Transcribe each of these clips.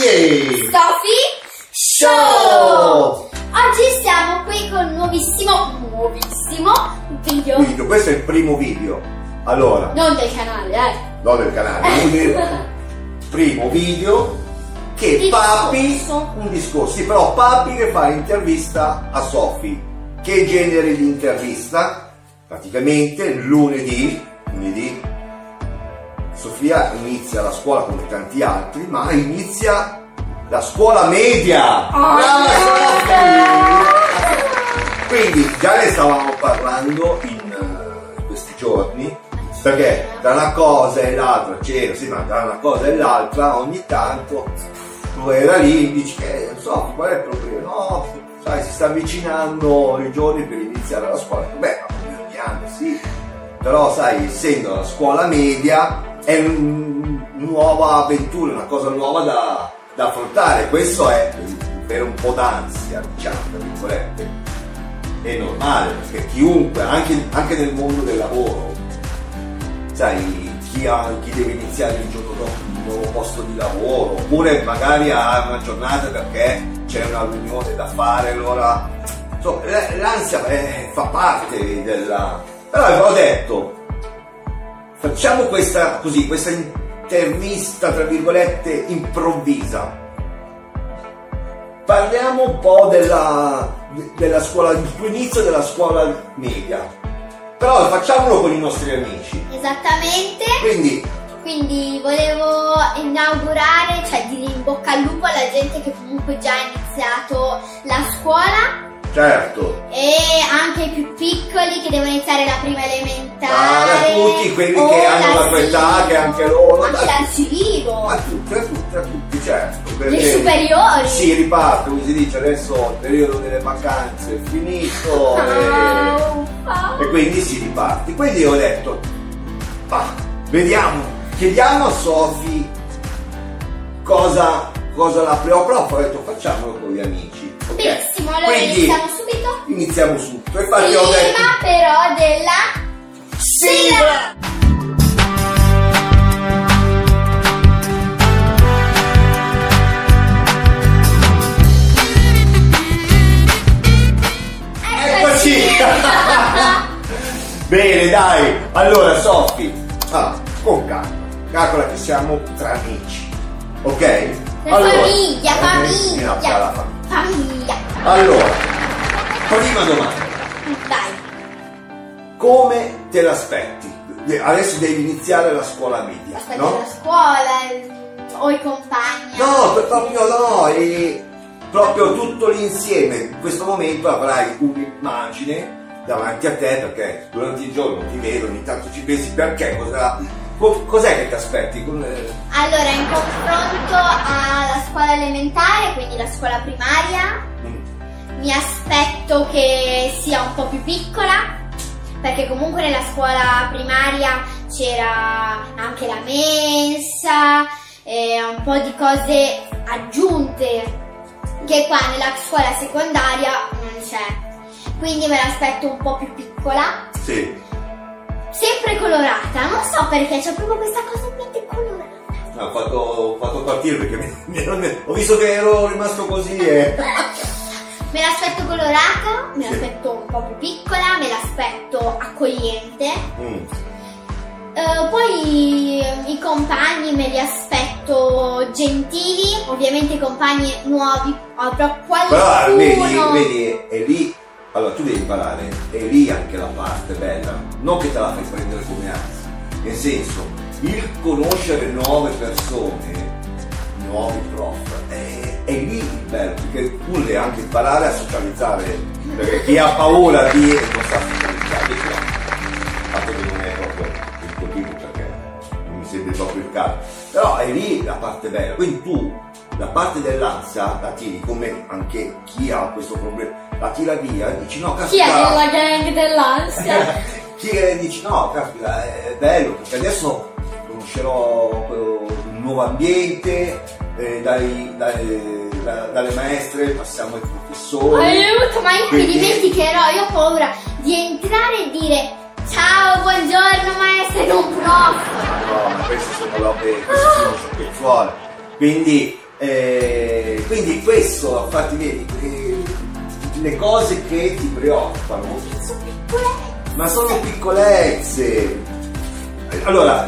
Yay! Sophie Show! Oggi siamo qui con un nuovissimo, nuovissimo video. Video, questo è il primo video. Allora, Non del canale, eh. non del canale, primo video che Discorso. Papi, un discorso, sì, però Papi che fa l'intervista a Sofi. Che genere di intervista? Praticamente lunedì, lunedì, Sofia inizia la scuola come tanti altri, ma inizia la scuola media. Oh! Quindi già ne stavamo parlando in eh, questi giorni, perché da una cosa e l'altra c'era, sì, ma da una cosa e l'altra ogni tanto tu era lì e dici che non so qual è il problema, no, sai, si sta avvicinando i giorni per iniziare la scuola, beh, ma ogni anno sì, però sai, essendo la scuola media è una nuova avventura, una cosa nuova da, da affrontare, questo è per un po' d'ansia, diciamo, tra virgolette è normale perché chiunque, anche, anche nel mondo del lavoro, sai, chi, ha- chi deve iniziare il giorno dopo un nuovo posto di lavoro, oppure magari ha una giornata perché c'è una riunione da fare, allora insomma, l'ansia eh, fa parte della. Però ho detto, facciamo questa così, questa intervista tra virgolette improvvisa Parliamo un po' della, della scuola, del tuo inizio della scuola media. Però facciamolo con i nostri amici. Esattamente. Quindi, Quindi volevo inaugurare, cioè dire in bocca al lupo alla gente che comunque già ha iniziato la scuola certo, e anche i più piccoli che devono iniziare la prima elementare. a tutti quelli che hanno la tua età, che anche loro. Anche l'asilo. A tutti, a tutti, a tutti, certo. Le perché superiori. Si riparte, come si dice, adesso il periodo delle vacanze è finito e, Ah, uffa. e quindi si riparte. Quindi ho detto, bah, vediamo, chiediamo a Sofi cosa, cosa la preoccupa, ho detto facciamolo con gli amici. ok? Benissimo, allora Quindi iniziamo subito. iniziamo subito. E infatti ho detto Prima però della sigla! Eccoci! Bene, dai. Allora, Sofi, ah, con calma. Calcola che siamo tra amici. Ok? La famiglia, eh, famiglia. famiglia. Famiglia. Allora, prima domanda. Dai, Come te l'aspetti? Adesso devi iniziare la scuola media, aspetta no? la scuola o i compagni. No, proprio no, e proprio tutto l'insieme. In questo momento avrai un'immagine davanti a te perché durante il giorno ti vedo, ogni tanto ci pensi perché, cosa, co- cos'è che ti aspetti? Come- Allora, in confronto alla scuola elementare, quindi la scuola primaria, mi aspetto che sia un po' più piccola, perché comunque nella scuola primaria c'era anche la mensa, e un po' di cose aggiunte, che qua nella scuola secondaria non c'è. Quindi me l'aspetto un po' più piccola, Sì. sempre colorata, non so perché, c'è proprio questa cosa in mente colorata. Ho fatto, ho fatto partire perché mi- mi- ho visto che ero rimasto così e... Me l'aspetto colorata, me Sì. l'aspetto un po' più piccola, me l'aspetto accogliente. Mm. Eh, poi i compagni me li aspetto gentili, ovviamente i compagni nuovi avrò Però vedi, qualcuno. vedi, è lì. Allora tu devi imparare, è lì anche la parte bella, non che te la fai prendere come ansia. Nel senso, il conoscere nuove persone, nuovi prof, è, è lì il bello, perché tu devi anche imparare a socializzare, perché chi ha paura di non sa socializzare, fatto che non è proprio il tuo tipo perché non mi sembra proprio il caso. Però è lì la parte bella, quindi tu la parte dell'ansia la tiri come anche chi ha questo problema, la tira via e dici no, Chi è caspita, nella gang dell'ansia? chi è, dici no, caspita, è bello perché adesso conoscerò un nuovo ambiente, eh, dai- dai- da- dalle maestre passiamo ai professori. Aiuto, ma io mi Quindi- dimenticherò, io ho paura di entrare e dire ciao, buongiorno maestra, non prof. No, ma queste sono robe, queste sono sciocchezzuole. Quindi Eh, quindi questo, infatti, vedi, eh, le cose che ti preoccupano. Ma sono piccolezze. Allora,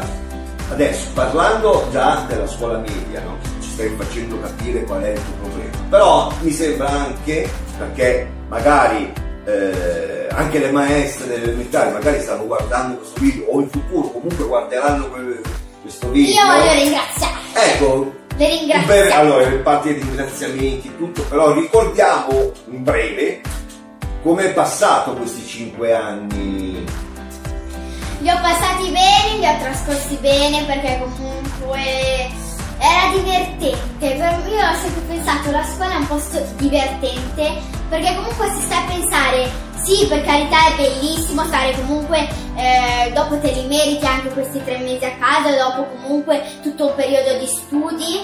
adesso parlando già della scuola media, no? Stai facendo capire qual è il tuo problema. Però mi sembra anche, perché magari eh, anche le maestre delle elementari magari stanno guardando questo video o in futuro comunque guarderanno que- questo video. Io voglio ringraziare. Ecco, Le per, ringrazio. allora, per parte di ringraziamenti, tutto, però ricordiamo in breve come è passato questi cinque anni. Li ho passati bene, li ho trascorsi bene perché comunque era divertente. Per- Io ho sempre pensato la scuola è un posto divertente perché comunque si sta a pensare, sì per carità è bellissimo stare comunque, eh, dopo te li meriti anche questi tre mesi a casa, dopo comunque tutto un periodo di studi,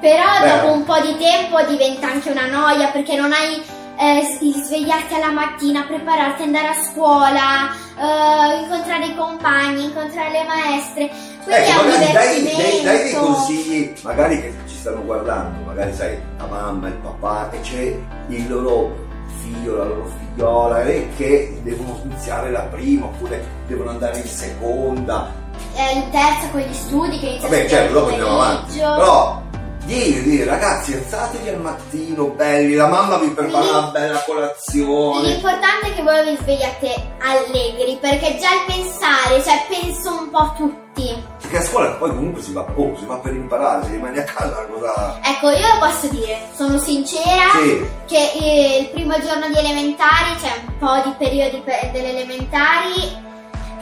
però Vero. dopo un po' di tempo diventa anche una noia perché non hai eh, il svegliarti alla mattina, prepararti, andare a scuola, eh, incontrare i compagni, incontrare le maestre. Quindi Ecco, magari dai, dai- dai dei consigli, magari che ci stanno guardando, magari sai, la mamma, il papà, e c'è il loro figlio, la loro figliola, eh, che devono iniziare la prima oppure devono andare in seconda. Eh, in terza con gli studi che iniziano Vabbè, certo, dopo andiamo avanti. Però dire, dire, ragazzi, alzatevi al mattino, belli, la mamma vi prepara una bella colazione. L'importante è che voi vi svegliate allegri, perché già il pensare, cioè penso un po' tutti. Perché a scuola poi comunque si va, oh, si va per imparare, se rimani a casa cosa... Ecco, io lo posso dire, sono sincera Sì. che eh, il primo giorno di elementari, cioè un po' di periodi pe- delle elementari,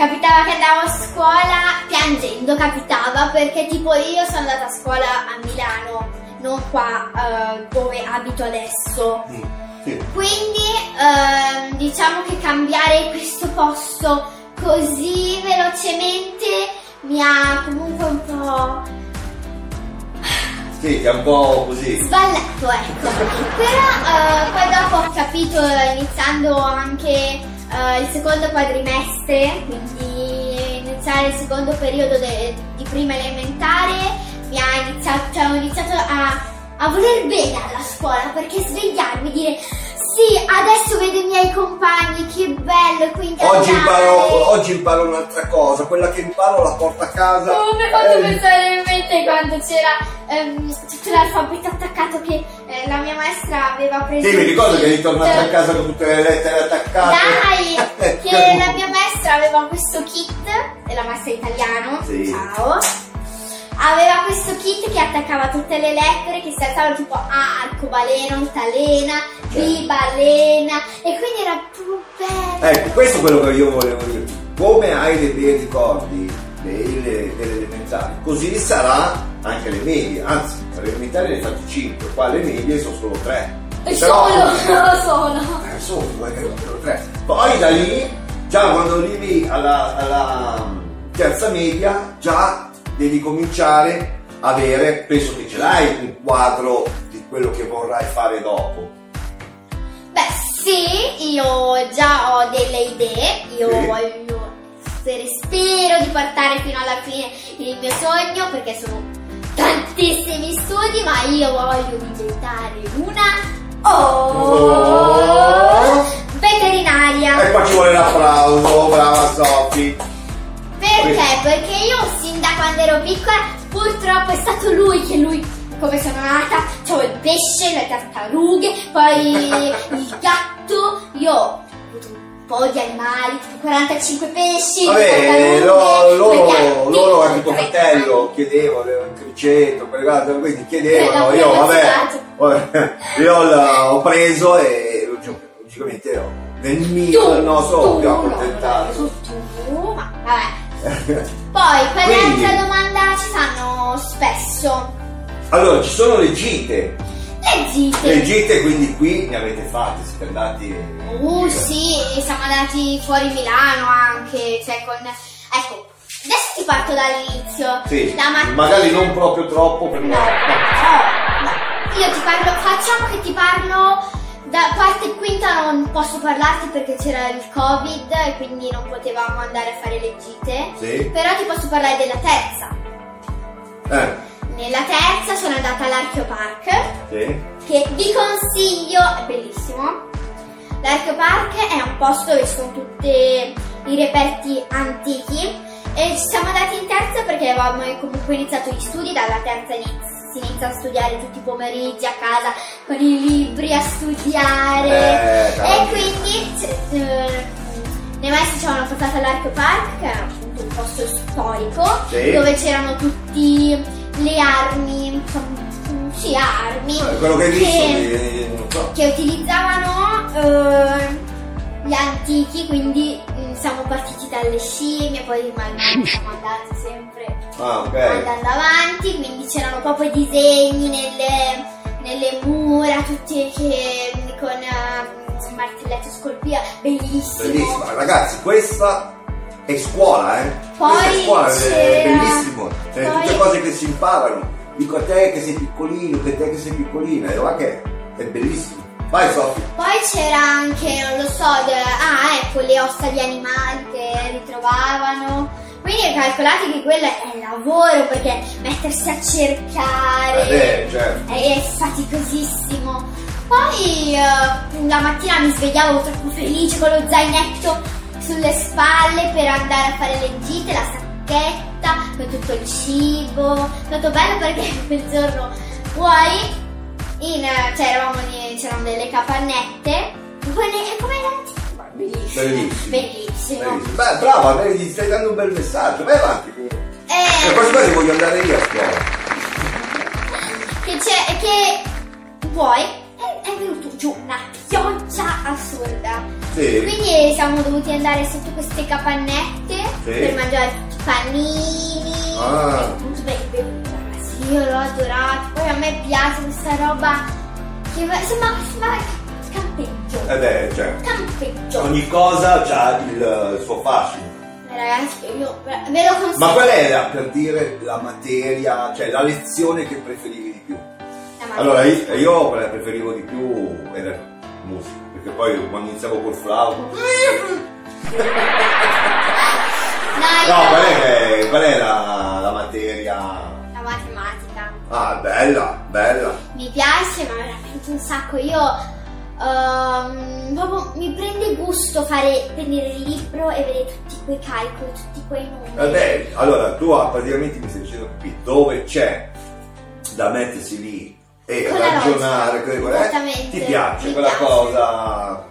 capitava che andavo a scuola piangendo, capitava, perché tipo io sono andata a scuola a Milano, non qua eh, dove abito adesso. Mm, sì. Quindi ehm, diciamo che cambiare questo posto così velocemente mi ha comunque un po' Sì, che è un po' così. sballato, ecco. Però eh, poi dopo ho capito, eh, iniziando anche eh, il secondo quadrimestre, quindi iniziare il secondo periodo de- di prima elementare, mi ha iniziato, cioè ho iniziato a, a voler bene alla scuola, perché svegliarmi e dire sì, adesso vedo i miei compagni, che bello, quindi Oggi andare." imparo, oggi imparo un'altra cosa, quella che imparo la porto a casa. Oh, mi hai fatto Eh, pensare in mente quando c'era ehm, tutto l'alfabeto attaccato che eh, la mia maestra aveva preso. Sì, mi ricordo che eri tornato a casa con tutte le lettere attaccate. Dai, che la mia maestra aveva questo kit, è la maestra italiano, Sì. ciao. Aveva questo kit che attaccava tutte le lettere che si alzavano tipo A, arcobaleno, altalena, B, balena e quindi era più bello. Ecco, questo è quello che io volevo dire. Come hai dei bei ricordi delle, delle elementari, così sarà anche le medie. Anzi, alle elementari ne fatti 5, qua alle medie sono solo 3. E solo, solo. Eh, sono due, solo 3. Poi da lì, già quando arrivi alla, alla terza media, già devi cominciare a avere, penso che ce l'hai, un quadro di quello che vorrai fare dopo. Beh, sì, io già ho delle idee, io Sì. voglio essere, spero di portare fino alla fine il mio sogno perché sono tantissimi studi, ma io voglio diventare una oh, veterinaria. E qua ci vuole l'applauso, brava Sofì. Perché? Perché io quando ero piccola purtroppo è stato lui che lui come sono nata, c'ho il pesce, le tartarughe, poi il gatto, io ho avuto un po' di animali, tipo 45 pesci, Vabbè, loro, gatti, loro anche tuo fratello chiedevano, il criceto, quelle cose, quindi chiedevano, io vabbè, io l'ho ho preso e log- logicamente ho- nel mio, Tu, nel nostro tu, più accontentato. tu, tu, ma vabbè. Poi, quale Quindi- altra domanda ci fanno spesso? Allora, ci sono le gite, Le gite. le gite quindi qui ne avete fatte, siete andati... Uh sì, siamo andati fuori Milano anche, cioè con... Ecco, adesso ti parto dall'inizio. Sì, La mattina... magari non proprio troppo, per No, no, no. Io ti parlo, facciamo che ti parlo... Da parte quinta non posso parlarti perché c'era il covid e quindi non potevamo andare a fare le gite. Sì. Però ti posso parlare della terza. Eh, nella terza sono andata all'Archeo Park, Sì. che vi consiglio, è bellissimo. L'Archeo Park è un posto dove sono tutti i reperti antichi e ci siamo andati in terza perché avevamo comunque iniziato gli studi, dalla terza iniz- si inizia a studiare tutti i pomeriggi a casa con i libri a studiare Eh, e quindi eh, nei maestri ci avevano portato all'Archeo Park che era appunto un posto storico Sì. dove c'erano tutte le armi, sì armi Eh, Quello che visto, che- so. che utilizzavano eh, gli antichi, quindi mm, siamo partiti dalle scimmie, poi man mano siamo andati sempre Ah, ok. andando avanti, quindi c'erano proprio disegni nelle, nelle mura, tutti che con eh, un martelletto scolpito, bellissimo. Bellissimo. Ragazzi, questa è scuola, eh. Poi questa è scuola, è bellissimo. Cioè, poi- tutte cose che si imparano. Dico a te che sei piccolino, che te che sei piccolina, e va che è bellissimo. Vai Sofì. Poi c'era anche, non lo so, ah ecco, le ossa di animali che ritrovavano. Quindi calcolate che quello è lavoro perché mettersi a cercare Eh, certo. è, è faticosissimo. Poi eh, la mattina mi svegliavo troppo felice con lo zainetto sulle spalle per andare a fare le gite, la sacchetta con tutto il cibo. È stato bello perché quel giorno poi in, cioè eravamo in- c'erano delle capannette. Come, come era? Bellissimo. Bellissimo. Bellissimo. Bellissimo. Beh, brava, vedi, gli stai dando un bel messaggio. Vai avanti. E Eh, quasi voglio andare io a scuola. che c'è che poi è, è venuto giù una pioggia assurda Sì. quindi siamo dovuti andare sotto queste capannette Sì. per mangiare panini Ah. e beh, ragazzi io l'ho adorato poi a me piace questa roba che sembra, sembra campeggio Eh beh, cioè, campeggio ogni cosa ha il, il suo fascino. Eh, ragazzi io ve lo consiglio Ma qual era per dire la materia, cioè la lezione che preferivi di più? Allora io, io quella che preferivo di più era musica, perché poi quando iniziavo col flauto. no, qual è, qual è la, la materia? la matematica Ah, bella, bella. Mi piace, ma veramente un sacco. Io ehm, proprio mi prende gusto fare prendere il libro e vedere tutti quei calcoli, tutti quei numeri. Vabbè, allora tu ah, praticamente mi stai dicendo qui dove c'è da mettersi lì e Con ragionare, quelle- esattamente, ti piace mi quella piace. cosa.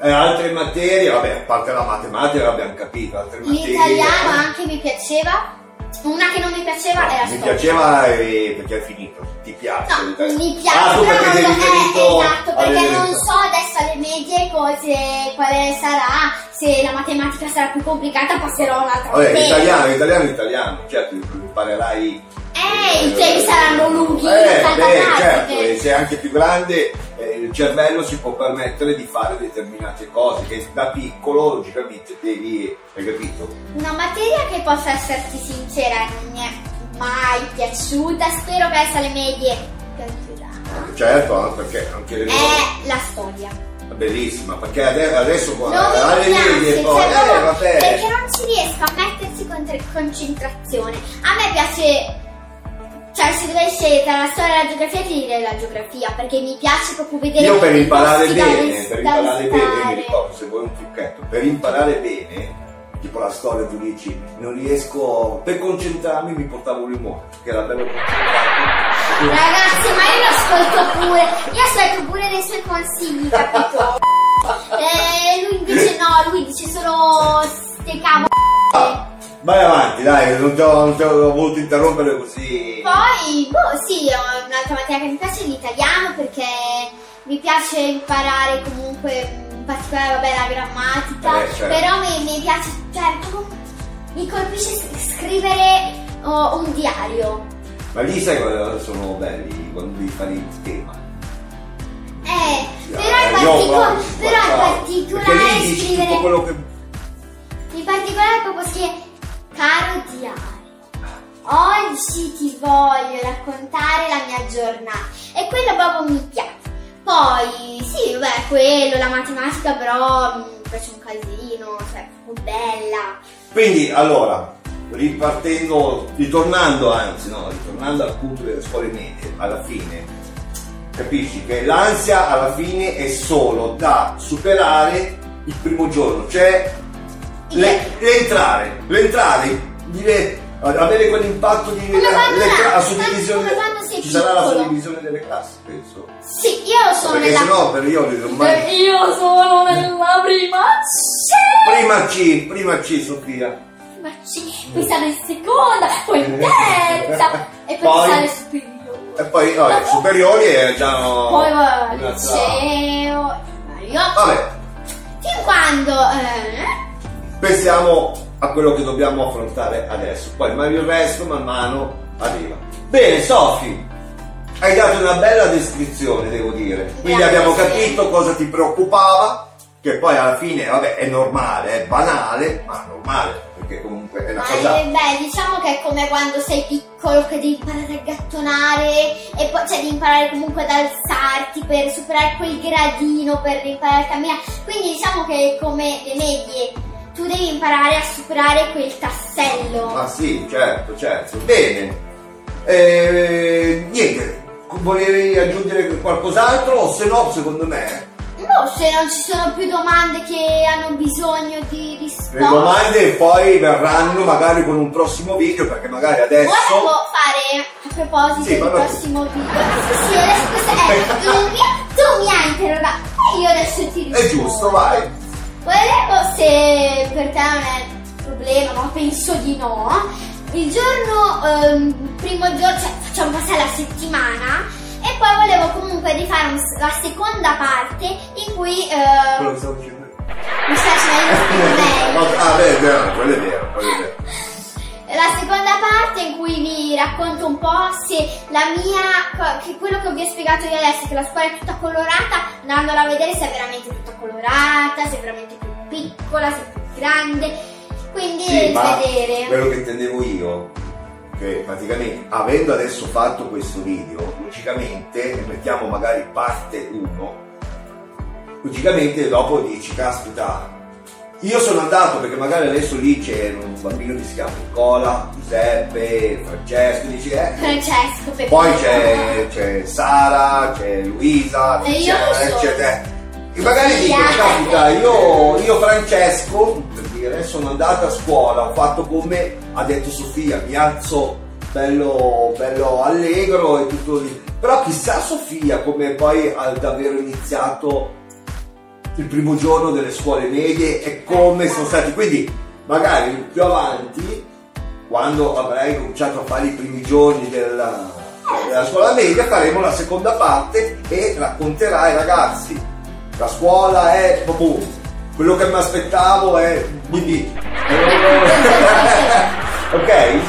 E altre materie, vabbè, a parte la matematica l'abbiamo capito, altre materie. L'italiano eh. anche mi piaceva. Una che non mi piaceva era mi storia. piaceva eh, perché è finito, ti piace No, mi piace, ah, tu perché sei riferito eh, esatto, perché non so adesso alle medie cose, quale sarà, se la matematica sarà più complicata passerò un'altra Vabbè, materia. italiano, italiano, italiano, certo, imparerai. Eh, i temi saranno lunghi, Eh, beh, certo, che- e sei anche più grande, eh, il cervello si può permettere di fare determinate cose che da piccolo, logicamente, devi, hai capito? Una materia che posso esserti sincera non mi è mai piaciuta, spero che adesso alle medie piacerà. Certo, anche perché anche le È la storia. bellissima, perché ade- adesso Non alle medie cioè poi, eh, proprio vabbè. perché non ci riesco a mettersi con concentrazione. A me piace, cioè se dovessi scegliere tra la storia e la geografia ti direi la geografia, perché mi piace proprio vedere Io per imparare bene, per imparare bene, mi ricordo se vuoi un trucchetto, per imparare bene, tipo la storia tu dici, non riesco, per concentrarmi mi portavo un limone, che era bello concentrato. Ragazzi, ma io lo ascolto pure, io ascolto pure dei suoi consigli, capito? Eh, lui invece no, lui dice solo ste cavolo. Vai avanti, dai, non ti ho, voluto interrompere così. Poi, boh, sì, ho un'altra materia che mi piace è l'italiano perché mi piace imparare comunque, in particolare, vabbè, la grammatica, Eh, certo. però mi, mi piace, cioè, mi colpisce scrivere oh, un diario. Ma lì sai cosa sono belli quando devi fare il tema. Eh, Sì, però, eh, in io partico- però in particolare scrivere... quello che... In particolare proprio scrive Caro diario, oggi ti voglio raccontare la mia giornata e quello proprio mi piace. Poi sì, vabbè, quello, la matematica però mi piace un casino, cioè proprio bella. Quindi, allora, ripartendo, ritornando anzi, no, ritornando al punto delle scuole medie, alla fine, capisci che l'ansia alla fine è solo da superare il primo giorno, cioè le- l'entrare, l'entrare, dire, avere quell'impatto di le- la nasci, suddivisione, ci sarà la suddivisione delle classi, penso. Sì, io sono Perché nella... sennò per io non mai... Io sono nella prima C! Prima C, prima C Sofia. Prima C, poi sale in seconda, poi in terza, e poi, Poi? sale superiore. E poi, vabbè, superiori è già... Poi va liceo. Vabbè, Fin quando... Eh, pensiamo a quello che dobbiamo affrontare adesso. Poi ma il resto man mano arriva. Bene, Sofi, hai dato una bella descrizione, devo dire. Quindi abbiamo capito cosa ti preoccupava, che poi alla fine, vabbè, è normale, è banale, ma normale, perché comunque è una Ma cosa... eh, beh, diciamo che è come quando sei piccolo che devi imparare a gattonare e poi cioè devi imparare comunque ad alzarti per superare quel gradino, per imparare a camminare. Quindi diciamo che è come le medie, tu devi imparare a superare quel tassello. Ma sì, certo, certo. Bene. Eh, niente, volevi aggiungere qualcos'altro o se no, secondo me, No, se non ci sono più domande che hanno bisogno di risposte. le domande poi verranno magari con un prossimo video perché magari adesso... Volevo fare a proposito Sì, del prossimo video. Sì, sì, adesso questo è il mio. Tu mi hai interrogato e io adesso ti rispondo. È giusto, vai. Volevo se per te non è un problema, ma penso di no. Il giorno, ehm, primo giorno, cioè facciamo passare la settimana e poi volevo comunque rifare un- la seconda parte in cui eh, Quello che stavo dicendo io. mi meglio. Ah, beh, è vero, quello è vero, quello è vero. La seconda parte in cui vi racconto un po' se la mia, che quello che vi ho spiegato io adesso, che la scuola è tutta colorata, andandola a vedere se è veramente tutta colorata, se è veramente più piccola, se più grande. Quindi Sì, ma vedere. quello che intendevo io, che praticamente avendo adesso fatto questo video, logicamente mettiamo magari parte 1, logicamente dopo dici, caspita, io sono andato perché magari adesso lì c'è un bambino che si chiama Nicola, Giuseppe, Francesco, dici, eh, Francesco, poi c'è, c'è Sara, c'è Luisa, E c'è te. E magari anche. capita, io, io Francesco, per dire, sono andato a scuola, ho fatto come ha detto Sofia, mi alzo bello, bello allegro e tutto lì. Però chissà Sofia come poi ad aver iniziato il primo giorno delle scuole medie e come sono stati. Quindi magari più avanti, quando avrai cominciato a fare i primi giorni della, della scuola media, faremo la seconda parte e racconterai ragazzi, la scuola è proprio quello che mi aspettavo è BB. ok?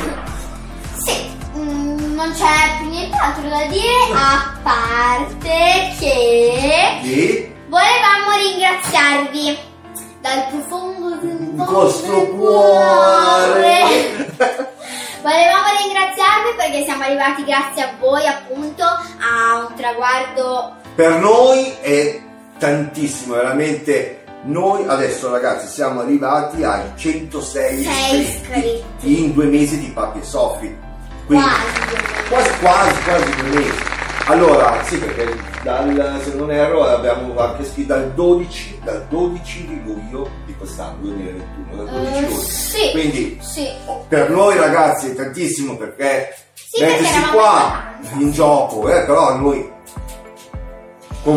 Sì, mm, non c'è più nient'altro da dire a parte che Di volevamo ringraziarvi dal profondo del vostro cuore. Volevamo ringraziarvi perché siamo arrivati grazie a voi appunto a un traguardo per noi è tantissimo, veramente. Noi adesso ragazzi siamo arrivati ai 106 Sei iscritti in due mesi di Papi e Sofi. Quindi quasi. quasi quasi quasi due mesi. Allora, sì, perché dal, se non erro abbiamo anche scritto dal 12, dal 12 di luglio di quest'anno, 2021, dal 12 Eh, luglio. sì. Quindi Sì. per noi ragazzi è tantissimo perché Sì, mettersi qua in gioco, eh, però noi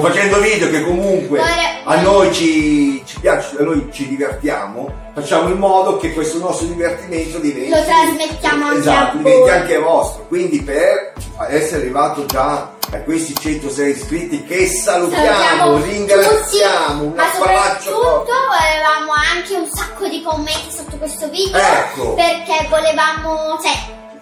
facendo video che comunque a noi ci, ci piace, a noi ci divertiamo, facciamo in modo che questo nostro divertimento diventi Lo trasmettiamo anche esatto, diventi anche vostro. Quindi per essere arrivato già a questi 106 iscritti che salutiamo, Salutiamo ringraziamo, tutti, un ma abbraccio soprattutto volevamo anche un sacco di commenti sotto questo video Ecco. perché volevamo, cioè,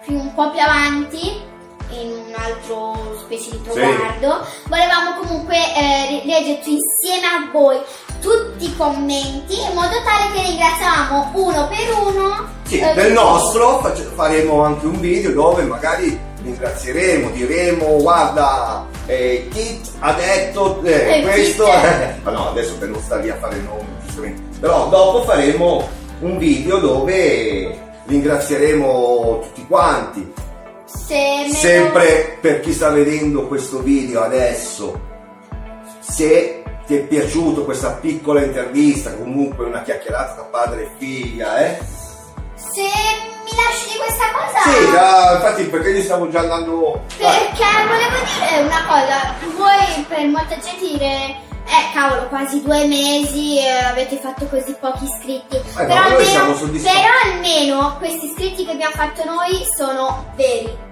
più un po' più avanti in un altro specie di traguardo. Volevamo comunque eh, leggerci insieme a voi tutti i commenti in modo tale che ringraziavamo uno per uno. Sì, eh, del nostro faremo anche un video dove magari ringrazieremo, diremo guarda eh, chi ha detto eh, Eh, questo, Kit. ma no adesso per non stare lì a fare nomi giustamente, però dopo faremo un video dove ringrazieremo tutti quanti. Se Sempre per chi sta vedendo questo video adesso, se ti è piaciuto questa piccola intervista, comunque una chiacchierata tra padre e figlia, eh? Se mi lasci di questa cosa... Sì, da- infatti perché gli stavo già andando... Perché volevo dire una cosa, voi per molta gente dire, eh cavolo, quasi due mesi eh, avete fatto così pochi iscritti. Eh, noi siamo soddisfatti. però almeno questi iscritti che abbiamo fatto noi sono veri.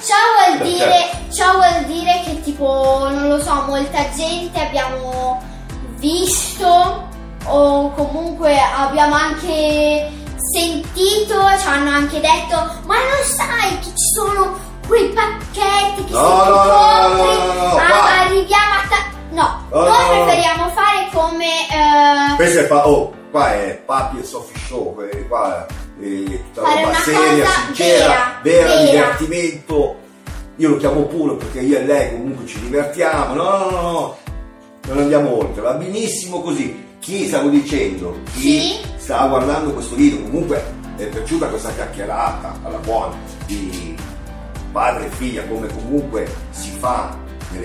Ciò vuol, dire, ciò vuol dire che tipo, non lo so, molta gente abbiamo visto o comunque abbiamo anche sentito, ci hanno anche detto, ma non sai che ci sono quei pacchetti che No, se no, tu no, no, compri no, no, No, noi no, no. preferiamo fare come... eh, Questo è pa- oh, qua è Papi e Sophie Show, eh, qua è tutta Fare roba seria, sincera, vera, vera, vera. divertimento. Io lo chiamo puro perché io e lei comunque ci divertiamo. No, no, no, no. Non andiamo oltre, va benissimo così. Chi stavo dicendo, chi Sì. sta guardando questo video, comunque è piaciuta questa chiacchierata alla buona di padre e figlia, come comunque si fa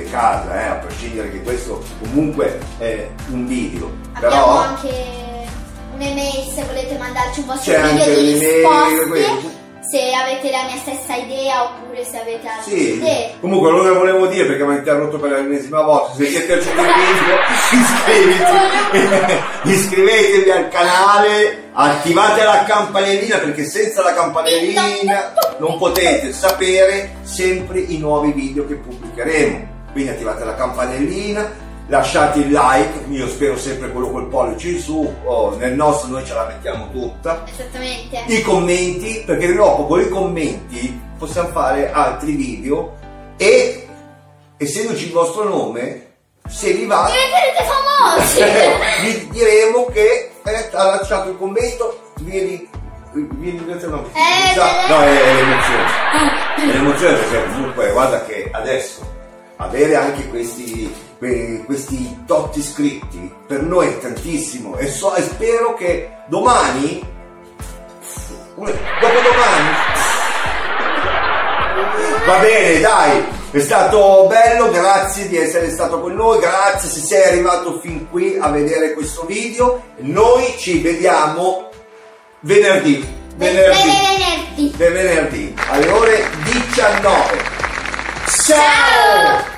case, eh, a prescindere che questo comunque è un video. Abbiamo Però anche un'email se volete mandarci un vostro video di risposte, quello. se avete la mia stessa idea oppure se avete altre Sì, idee. comunque non lo volevo dire perché mi ha interrotto per l'ennesima volta. Se è piaciuto il video, iscriviti, iscrivetevi al canale, attivate la campanellina perché senza la campanellina non potete sapere sempre i nuovi video che pubblicheremo. Quindi attivate la campanellina, lasciate il like, io spero sempre quello col pollice in su, oh, nel nostro noi ce la mettiamo tutta Esattamente. i commenti perché dopo con i commenti possiamo fare altri video e essendoci il vostro nome se vi va Diventerete famosi! vi diremo che eh, ha lasciato il commento vieni vieni grazie no, Eh, no è, è l'emozione è l'emozione perché comunque guarda che adesso avere anche questi que- questi tot iscritti per noi è tantissimo e, so, e spero che domani dopodomani Va bene, dai, è stato bello, grazie di essere stato con noi, grazie se sei arrivato fin qui a vedere questo video. Noi ci vediamo venerdì, venerdì, Venerdì. venerdì alle ore 19. Ciao! Ciao!